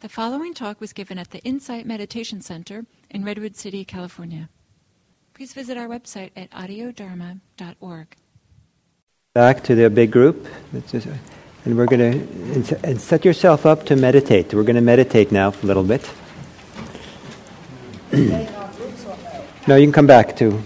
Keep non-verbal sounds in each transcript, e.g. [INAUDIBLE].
The following talk was given at the Insight Meditation Center in Redwood City, California. Please visit our website at audiodharma.org. Back to the big group, and we're going to and set yourself up to meditate. We're going to meditate now for a little bit. [CLEARS THROAT] no, you can come back to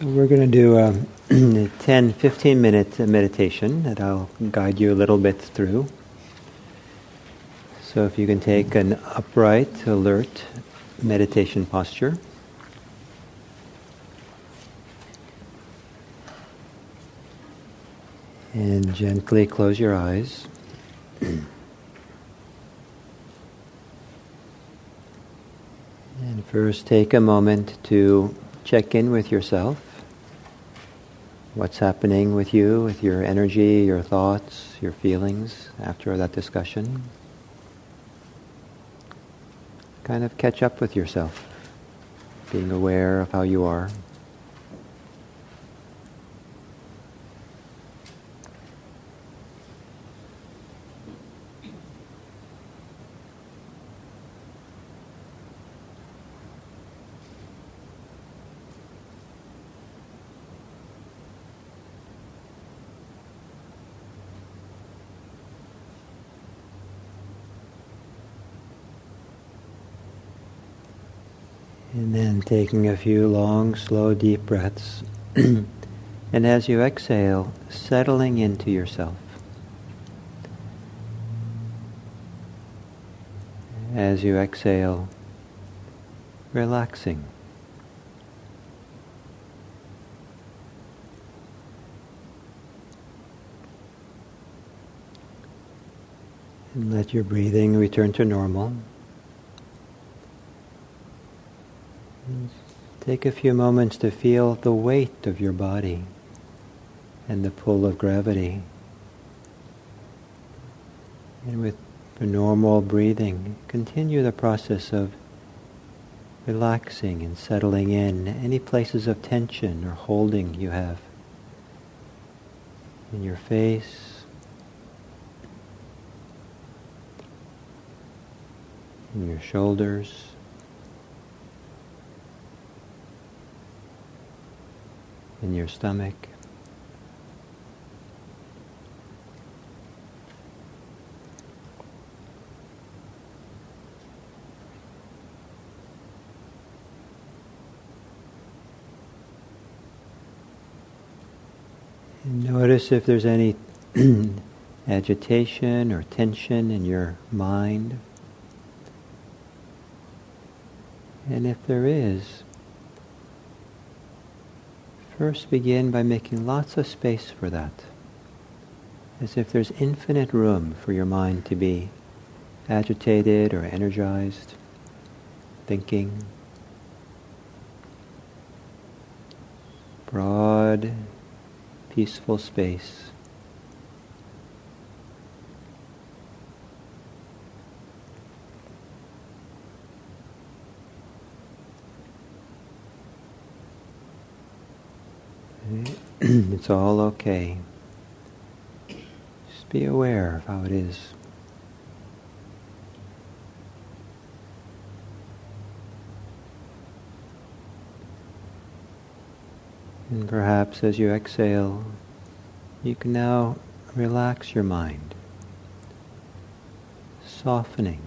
So we're going to do [CLEARS THROAT] a 10, 15 minute meditation that I'll guide you a little bit through. So if you can take an upright, alert meditation posture. And gently close your eyes. [CLEARS THROAT] and first take a moment to check in with yourself what's happening with you, with your energy, your thoughts, your feelings after that discussion. Kind of catch up with yourself, being aware of how you are. And then taking a few long, slow, deep breaths. [CLEARS THROAT] and as you exhale, settling into yourself. As you exhale, relaxing. And let your breathing return to normal. Take a few moments to feel the weight of your body and the pull of gravity. And with normal breathing, continue the process of relaxing and settling in any places of tension or holding you have in your face, in your shoulders. In your stomach. notice if there's any [CLEARS THROAT] agitation or tension in your mind. And if there is, First, begin by making lots of space for that, as if there's infinite room for your mind to be agitated or energized, thinking. Broad, peaceful space. [CLEARS THROAT] it's all okay. Just be aware of how it is. And perhaps as you exhale, you can now relax your mind, softening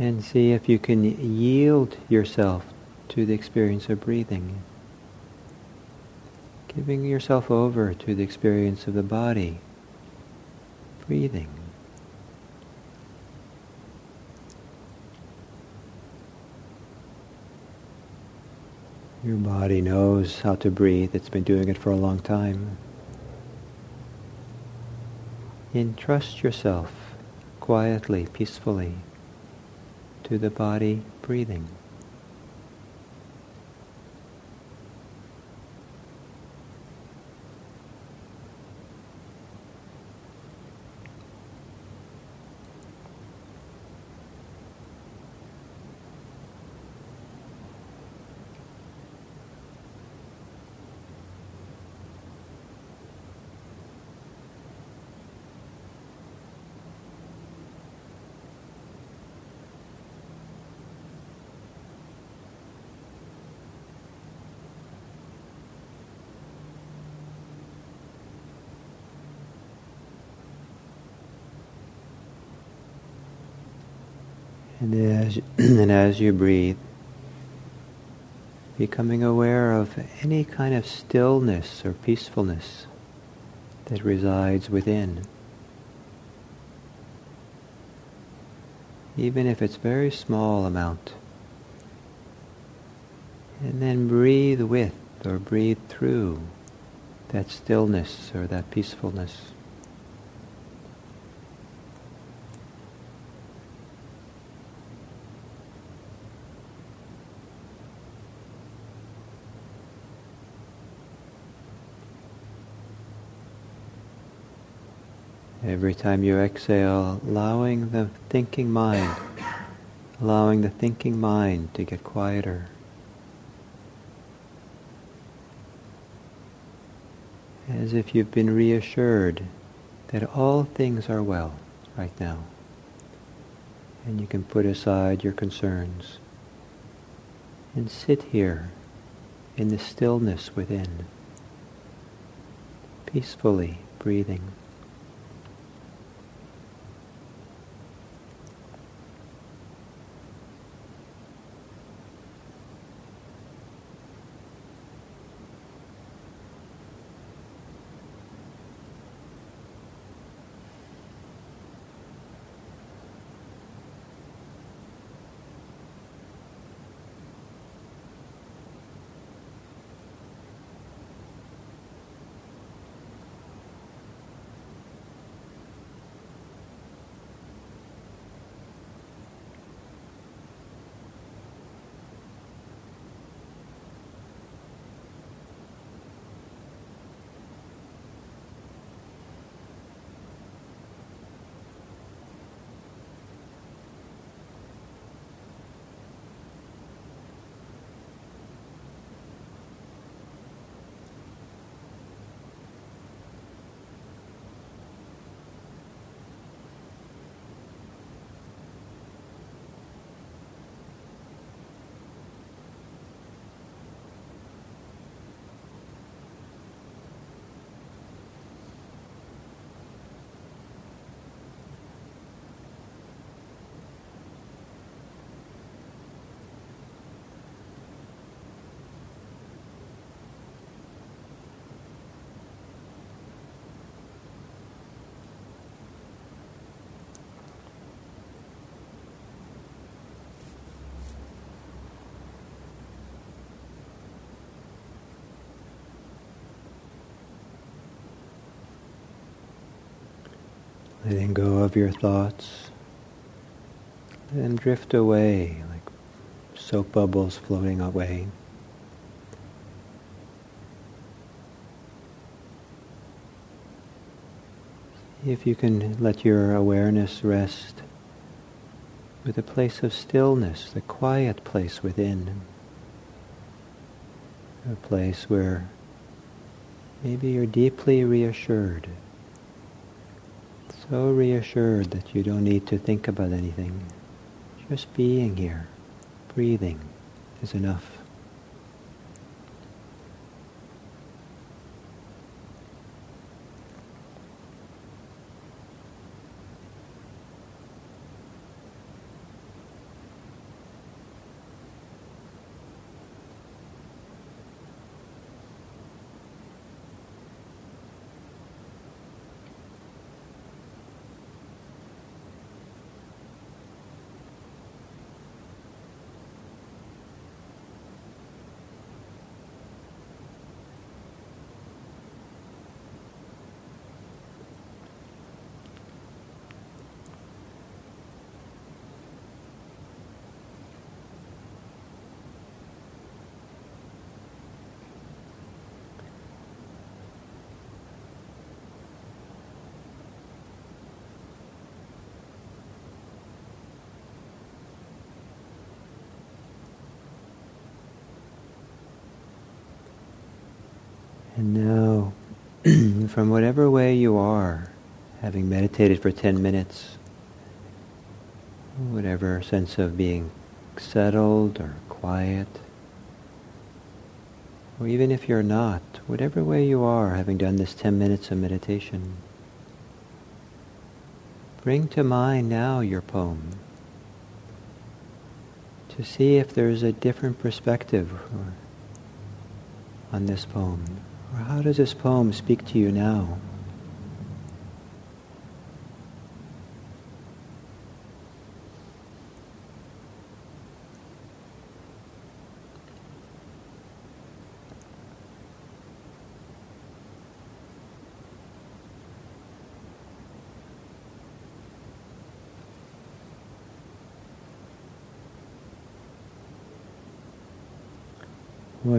And see if you can yield yourself to the experience of breathing. Giving yourself over to the experience of the body, breathing. Your body knows how to breathe. It's been doing it for a long time. Entrust yourself quietly, peacefully to the body breathing. And as, [CLEARS THROAT] and as you breathe, becoming aware of any kind of stillness or peacefulness that resides within. Even if it's very small amount. And then breathe with or breathe through that stillness or that peacefulness. Every time you exhale, allowing the thinking mind, allowing the thinking mind to get quieter. As if you've been reassured that all things are well right now. And you can put aside your concerns and sit here in the stillness within, peacefully breathing. Letting go of your thoughts, and drift away like soap bubbles floating away. If you can let your awareness rest with a place of stillness, the quiet place within, a place where maybe you're deeply reassured so reassured that you don't need to think about anything. Just being here, breathing, is enough. And now, [CLEARS THROAT] from whatever way you are, having meditated for 10 minutes, whatever sense of being settled or quiet, or even if you're not, whatever way you are, having done this 10 minutes of meditation, bring to mind now your poem to see if there's a different perspective on this poem. Or how does this poem speak to you now?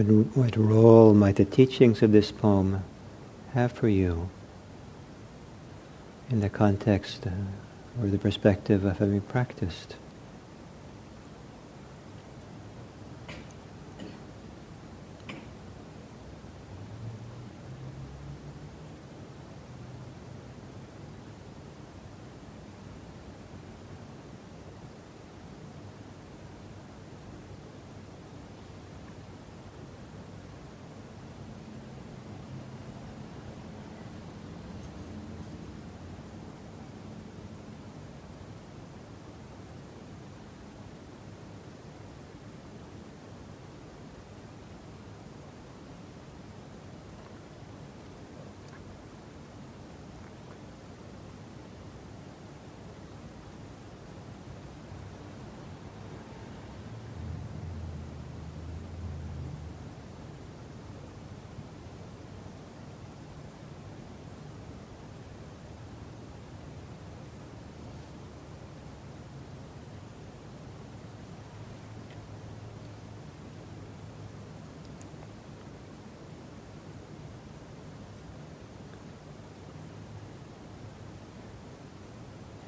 What, what role might the teachings of this poem have for you in the context uh, or the perspective of having practiced?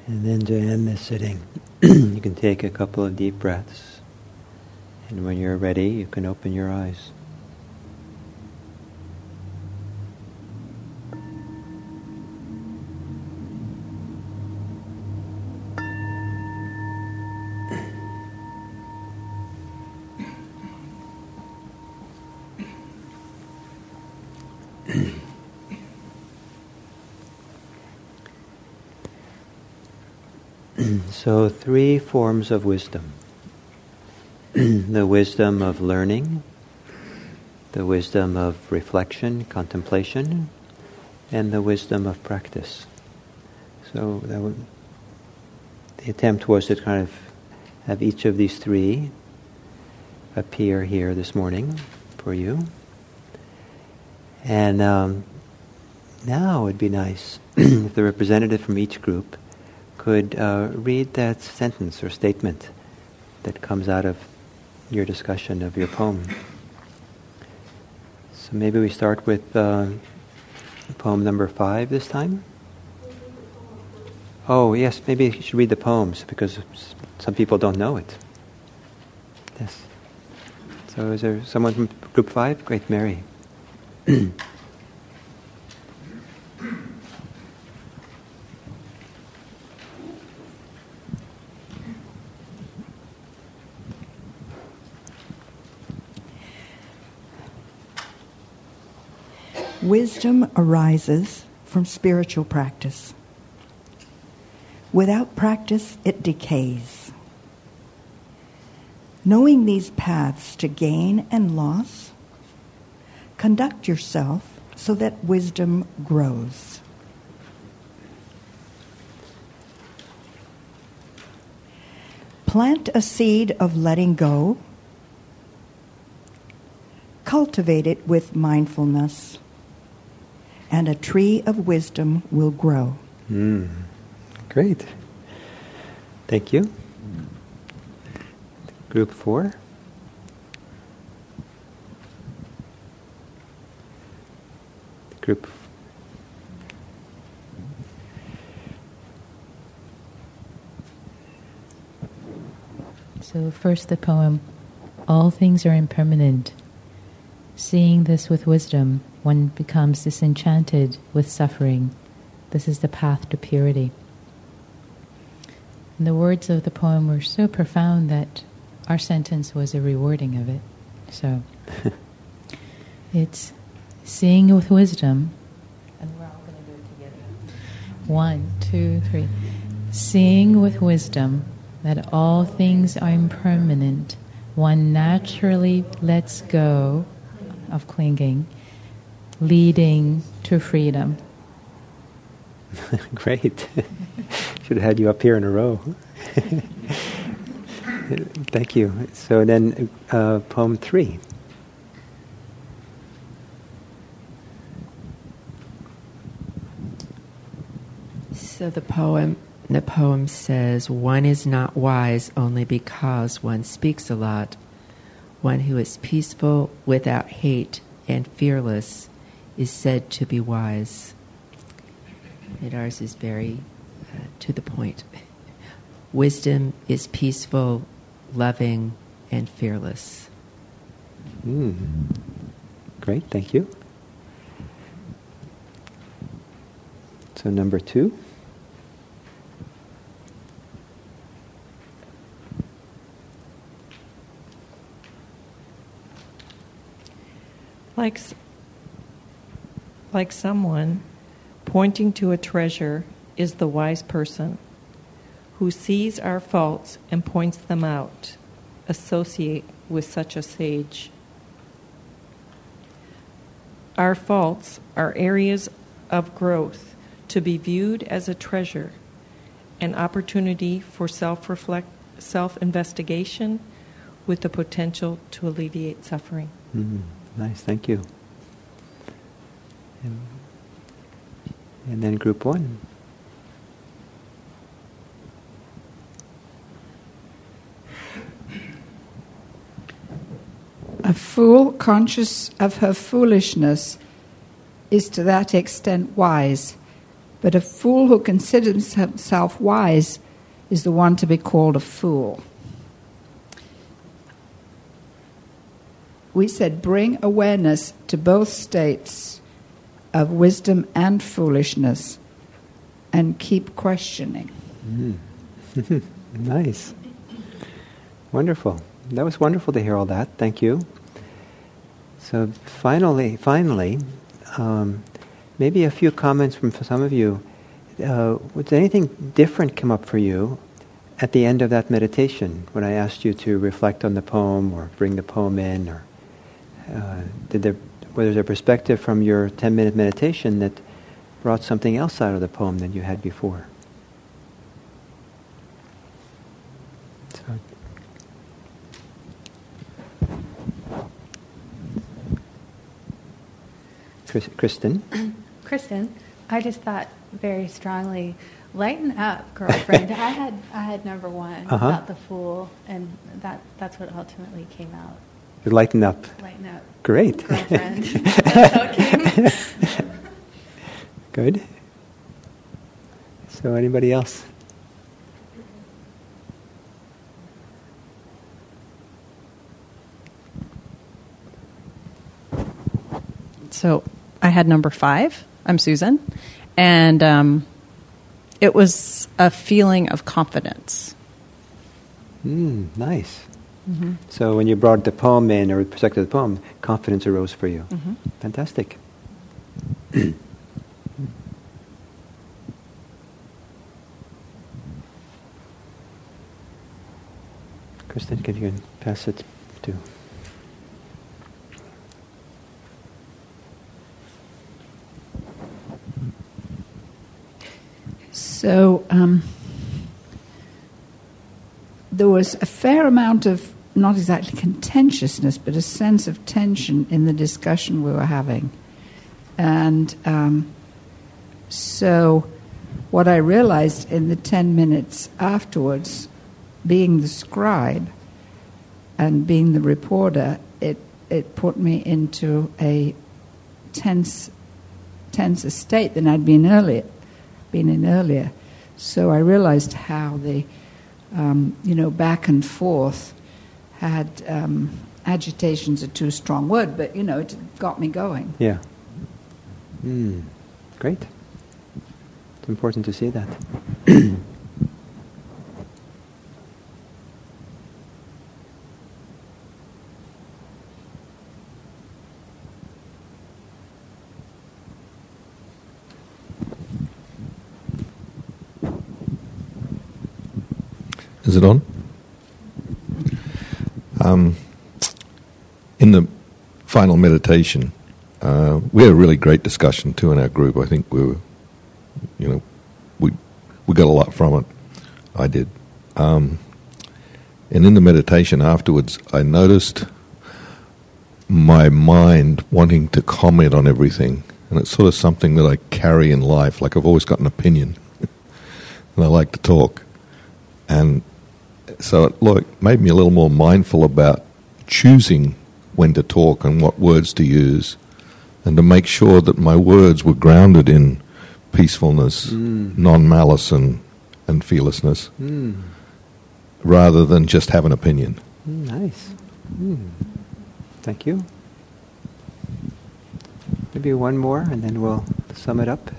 And then to end this sitting, [CLEARS THROAT] you can take a couple of deep breaths. And when you're ready, you can open your eyes. Forms of wisdom [CLEARS THROAT] the wisdom of learning, the wisdom of reflection, contemplation, and the wisdom of practice. So, the attempt was to kind of have each of these three appear here this morning for you. And um, now it would be nice [CLEARS THROAT] if the representative from each group could uh, read that sentence or statement that comes out of your discussion of your poem. So maybe we start with uh, poem number five this time. Oh, yes, maybe you should read the poems because some people don't know it. Yes. So is there someone from group five? Great, Mary. [CLEARS THROAT] Wisdom arises from spiritual practice. Without practice, it decays. Knowing these paths to gain and loss, conduct yourself so that wisdom grows. Plant a seed of letting go. Cultivate it with mindfulness and a tree of wisdom will grow. Mm. Great. Thank you. Group four. Group. So, first the poem All things are impermanent. Seeing this with wisdom, one becomes disenchanted with suffering. This is the path to purity. And the words of the poem were so profound that our sentence was a rewarding of it. So [LAUGHS] it's seeing with wisdom. And we're all going to do it together. One, two, three. Seeing with wisdom that all things are impermanent, one naturally lets go of clinging, leading to freedom. [LAUGHS] Great. Should have had you up here in a row. [LAUGHS] Thank you. So then, uh, poem three. So the poem the poem says one is not wise only because one speaks a lot. One who is peaceful without hate and fearless is said to be wise. And ours is very uh, to the point. [LAUGHS] Wisdom is peaceful, loving, and fearless. Mm. Great, thank you. So, number two. Like, like someone pointing to a treasure is the wise person who sees our faults and points them out. Associate with such a sage. Our faults are areas of growth to be viewed as a treasure, an opportunity for self reflect, self investigation with the potential to alleviate suffering. Mm. Nice, thank you. And, and then group one. A fool conscious of her foolishness is to that extent wise, but a fool who considers himself wise is the one to be called a fool. we said bring awareness to both states of wisdom and foolishness and keep questioning. Mm. [LAUGHS] nice. Wonderful. That was wonderful to hear all that. Thank you. So finally, finally, um, maybe a few comments from some of you. Uh, anything different come up for you at the end of that meditation when I asked you to reflect on the poem or bring the poem in or uh, did there, was there a perspective from your 10 minute meditation that brought something else out of the poem than you had before? So. Kristen? [CLEARS THROAT] Kristen, I just thought very strongly, lighten up, girlfriend. [LAUGHS] I had I had number one uh-huh. about the fool, and that that's what ultimately came out. Lighten up. Lighten up. Great. [LAUGHS] Good. So, anybody else? So, I had number five. I'm Susan. And um, it was a feeling of confidence. Mm, nice. Mm-hmm. So when you brought the poem in, or perspective of the poem, confidence arose for you. Mm-hmm. Fantastic. [CLEARS THROAT] Kristen, can you pass it to? So um, there was a fair amount of not exactly contentiousness, but a sense of tension in the discussion we were having. And um, so, what I realized in the 10 minutes afterwards, being the scribe and being the reporter, it, it put me into a tense, tenser state than I'd been earlier, been in earlier. So I realized how the, um, you know, back and forth had um, agitation's a too strong word, but you know, it got me going. Yeah. Mm. Great. It's important to see that. Is it on? Um, in the final meditation, uh, we had a really great discussion too in our group. I think we were, you know, we we got a lot from it. I did. Um, and in the meditation afterwards, I noticed my mind wanting to comment on everything. And it's sort of something that I carry in life. Like I've always got an opinion. [LAUGHS] and I like to talk. And so it like, made me a little more mindful about choosing when to talk and what words to use, and to make sure that my words were grounded in peacefulness, mm. non malice, and, and fearlessness, mm. rather than just have an opinion. Mm, nice. Mm. Thank you. Maybe one more, and then we'll sum it up.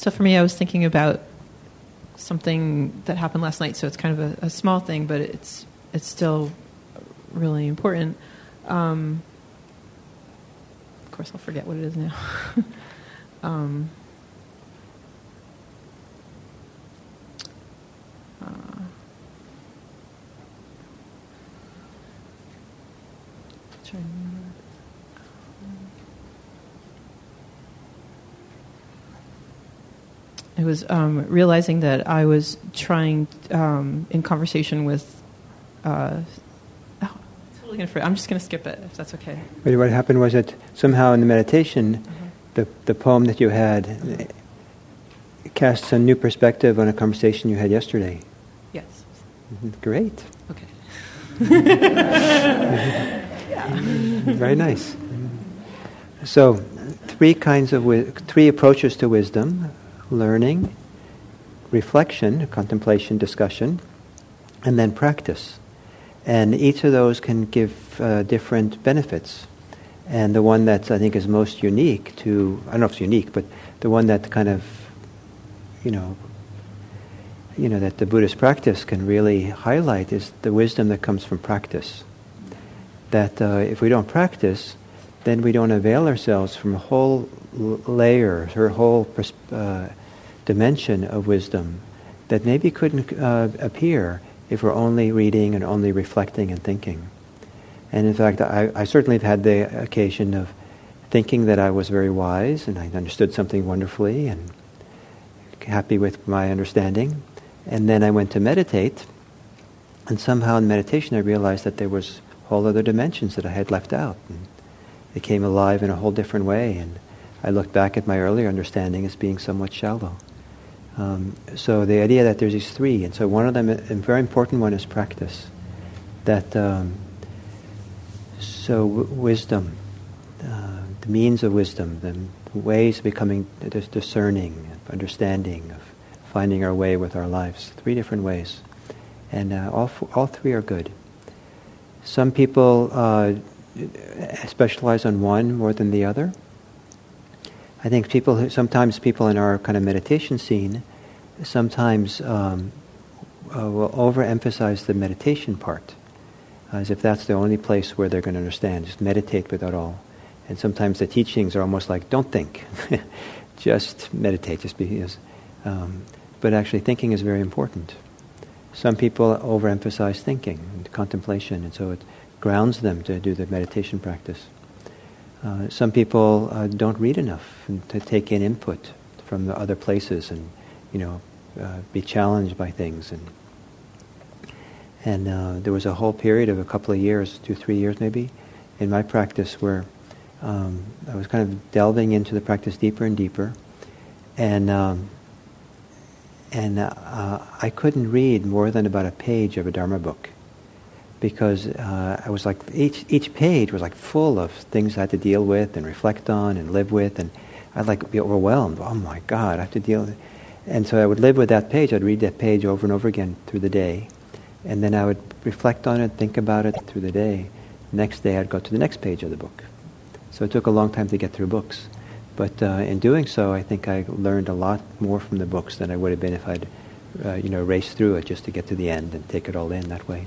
So for me, I was thinking about something that happened last night. So it's kind of a, a small thing, but it's it's still really important. Um, of course, I'll forget what it is now. [LAUGHS] um, uh, It was um, realizing that I was trying um, in conversation with. Uh, oh, totally gonna. I'm just going to skip it if that's okay. But what happened was that somehow in the meditation, uh-huh. the the poem that you had casts a new perspective on a conversation you had yesterday. Yes. Mm-hmm. Great. Okay. [LAUGHS] yeah. Very nice. So, three kinds of wi- three approaches to wisdom learning, reflection, contemplation, discussion, and then practice. And each of those can give uh, different benefits. And the one that I think is most unique to, I don't know if it's unique, but the one that kind of, you know, you know, that the Buddhist practice can really highlight is the wisdom that comes from practice. That uh, if we don't practice, then we don't avail ourselves from a whole layer, her whole pers- uh, dimension of wisdom that maybe couldn't uh, appear if we're only reading and only reflecting and thinking. And in fact, I, I, certainly have had the occasion of thinking that I was very wise and I understood something wonderfully and happy with my understanding. And then I went to meditate, and somehow in meditation I realized that there was whole other dimensions that I had left out. And they came alive in a whole different way, and I looked back at my earlier understanding as being somewhat shallow. Um, so the idea that there's these three, and so one of them, a very important one, is practice. That um, so w- wisdom, uh, the means of wisdom, the ways of becoming discerning, understanding, of finding our way with our lives. Three different ways, and uh, all f- all three are good. Some people uh, specialize on one more than the other. I think people, who, sometimes people in our kind of meditation scene, sometimes um, uh, will overemphasize the meditation part, as if that's the only place where they're going to understand. Just meditate without all. And sometimes the teachings are almost like, don't think, [LAUGHS] just meditate, just be. Um, but actually, thinking is very important. Some people overemphasize thinking and contemplation, and so it grounds them to do the meditation practice. Uh, some people uh, don't read enough to take in input from the other places and, you know, uh, be challenged by things. And, and uh, there was a whole period of a couple of years, two, three years maybe, in my practice where um, I was kind of delving into the practice deeper and deeper. And, um, and uh, I couldn't read more than about a page of a Dharma book because uh, I was like each each page was like full of things I had to deal with and reflect on and live with, and I'd like be overwhelmed. Oh my God, I have to deal with it. And so I would live with that page. I'd read that page over and over again through the day, and then I would reflect on it, think about it through the day. Next day, I'd go to the next page of the book. So it took a long time to get through books, but uh, in doing so, I think I learned a lot more from the books than I would have been if I'd, uh, you know, raced through it just to get to the end and take it all in that way.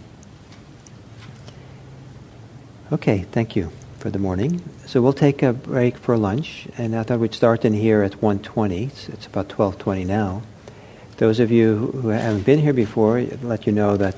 Okay, thank you for the morning. So we'll take a break for lunch, and I thought we'd start in here at 1:20. It's, it's about 12:20 now. Those of you who haven't been here before, let you know that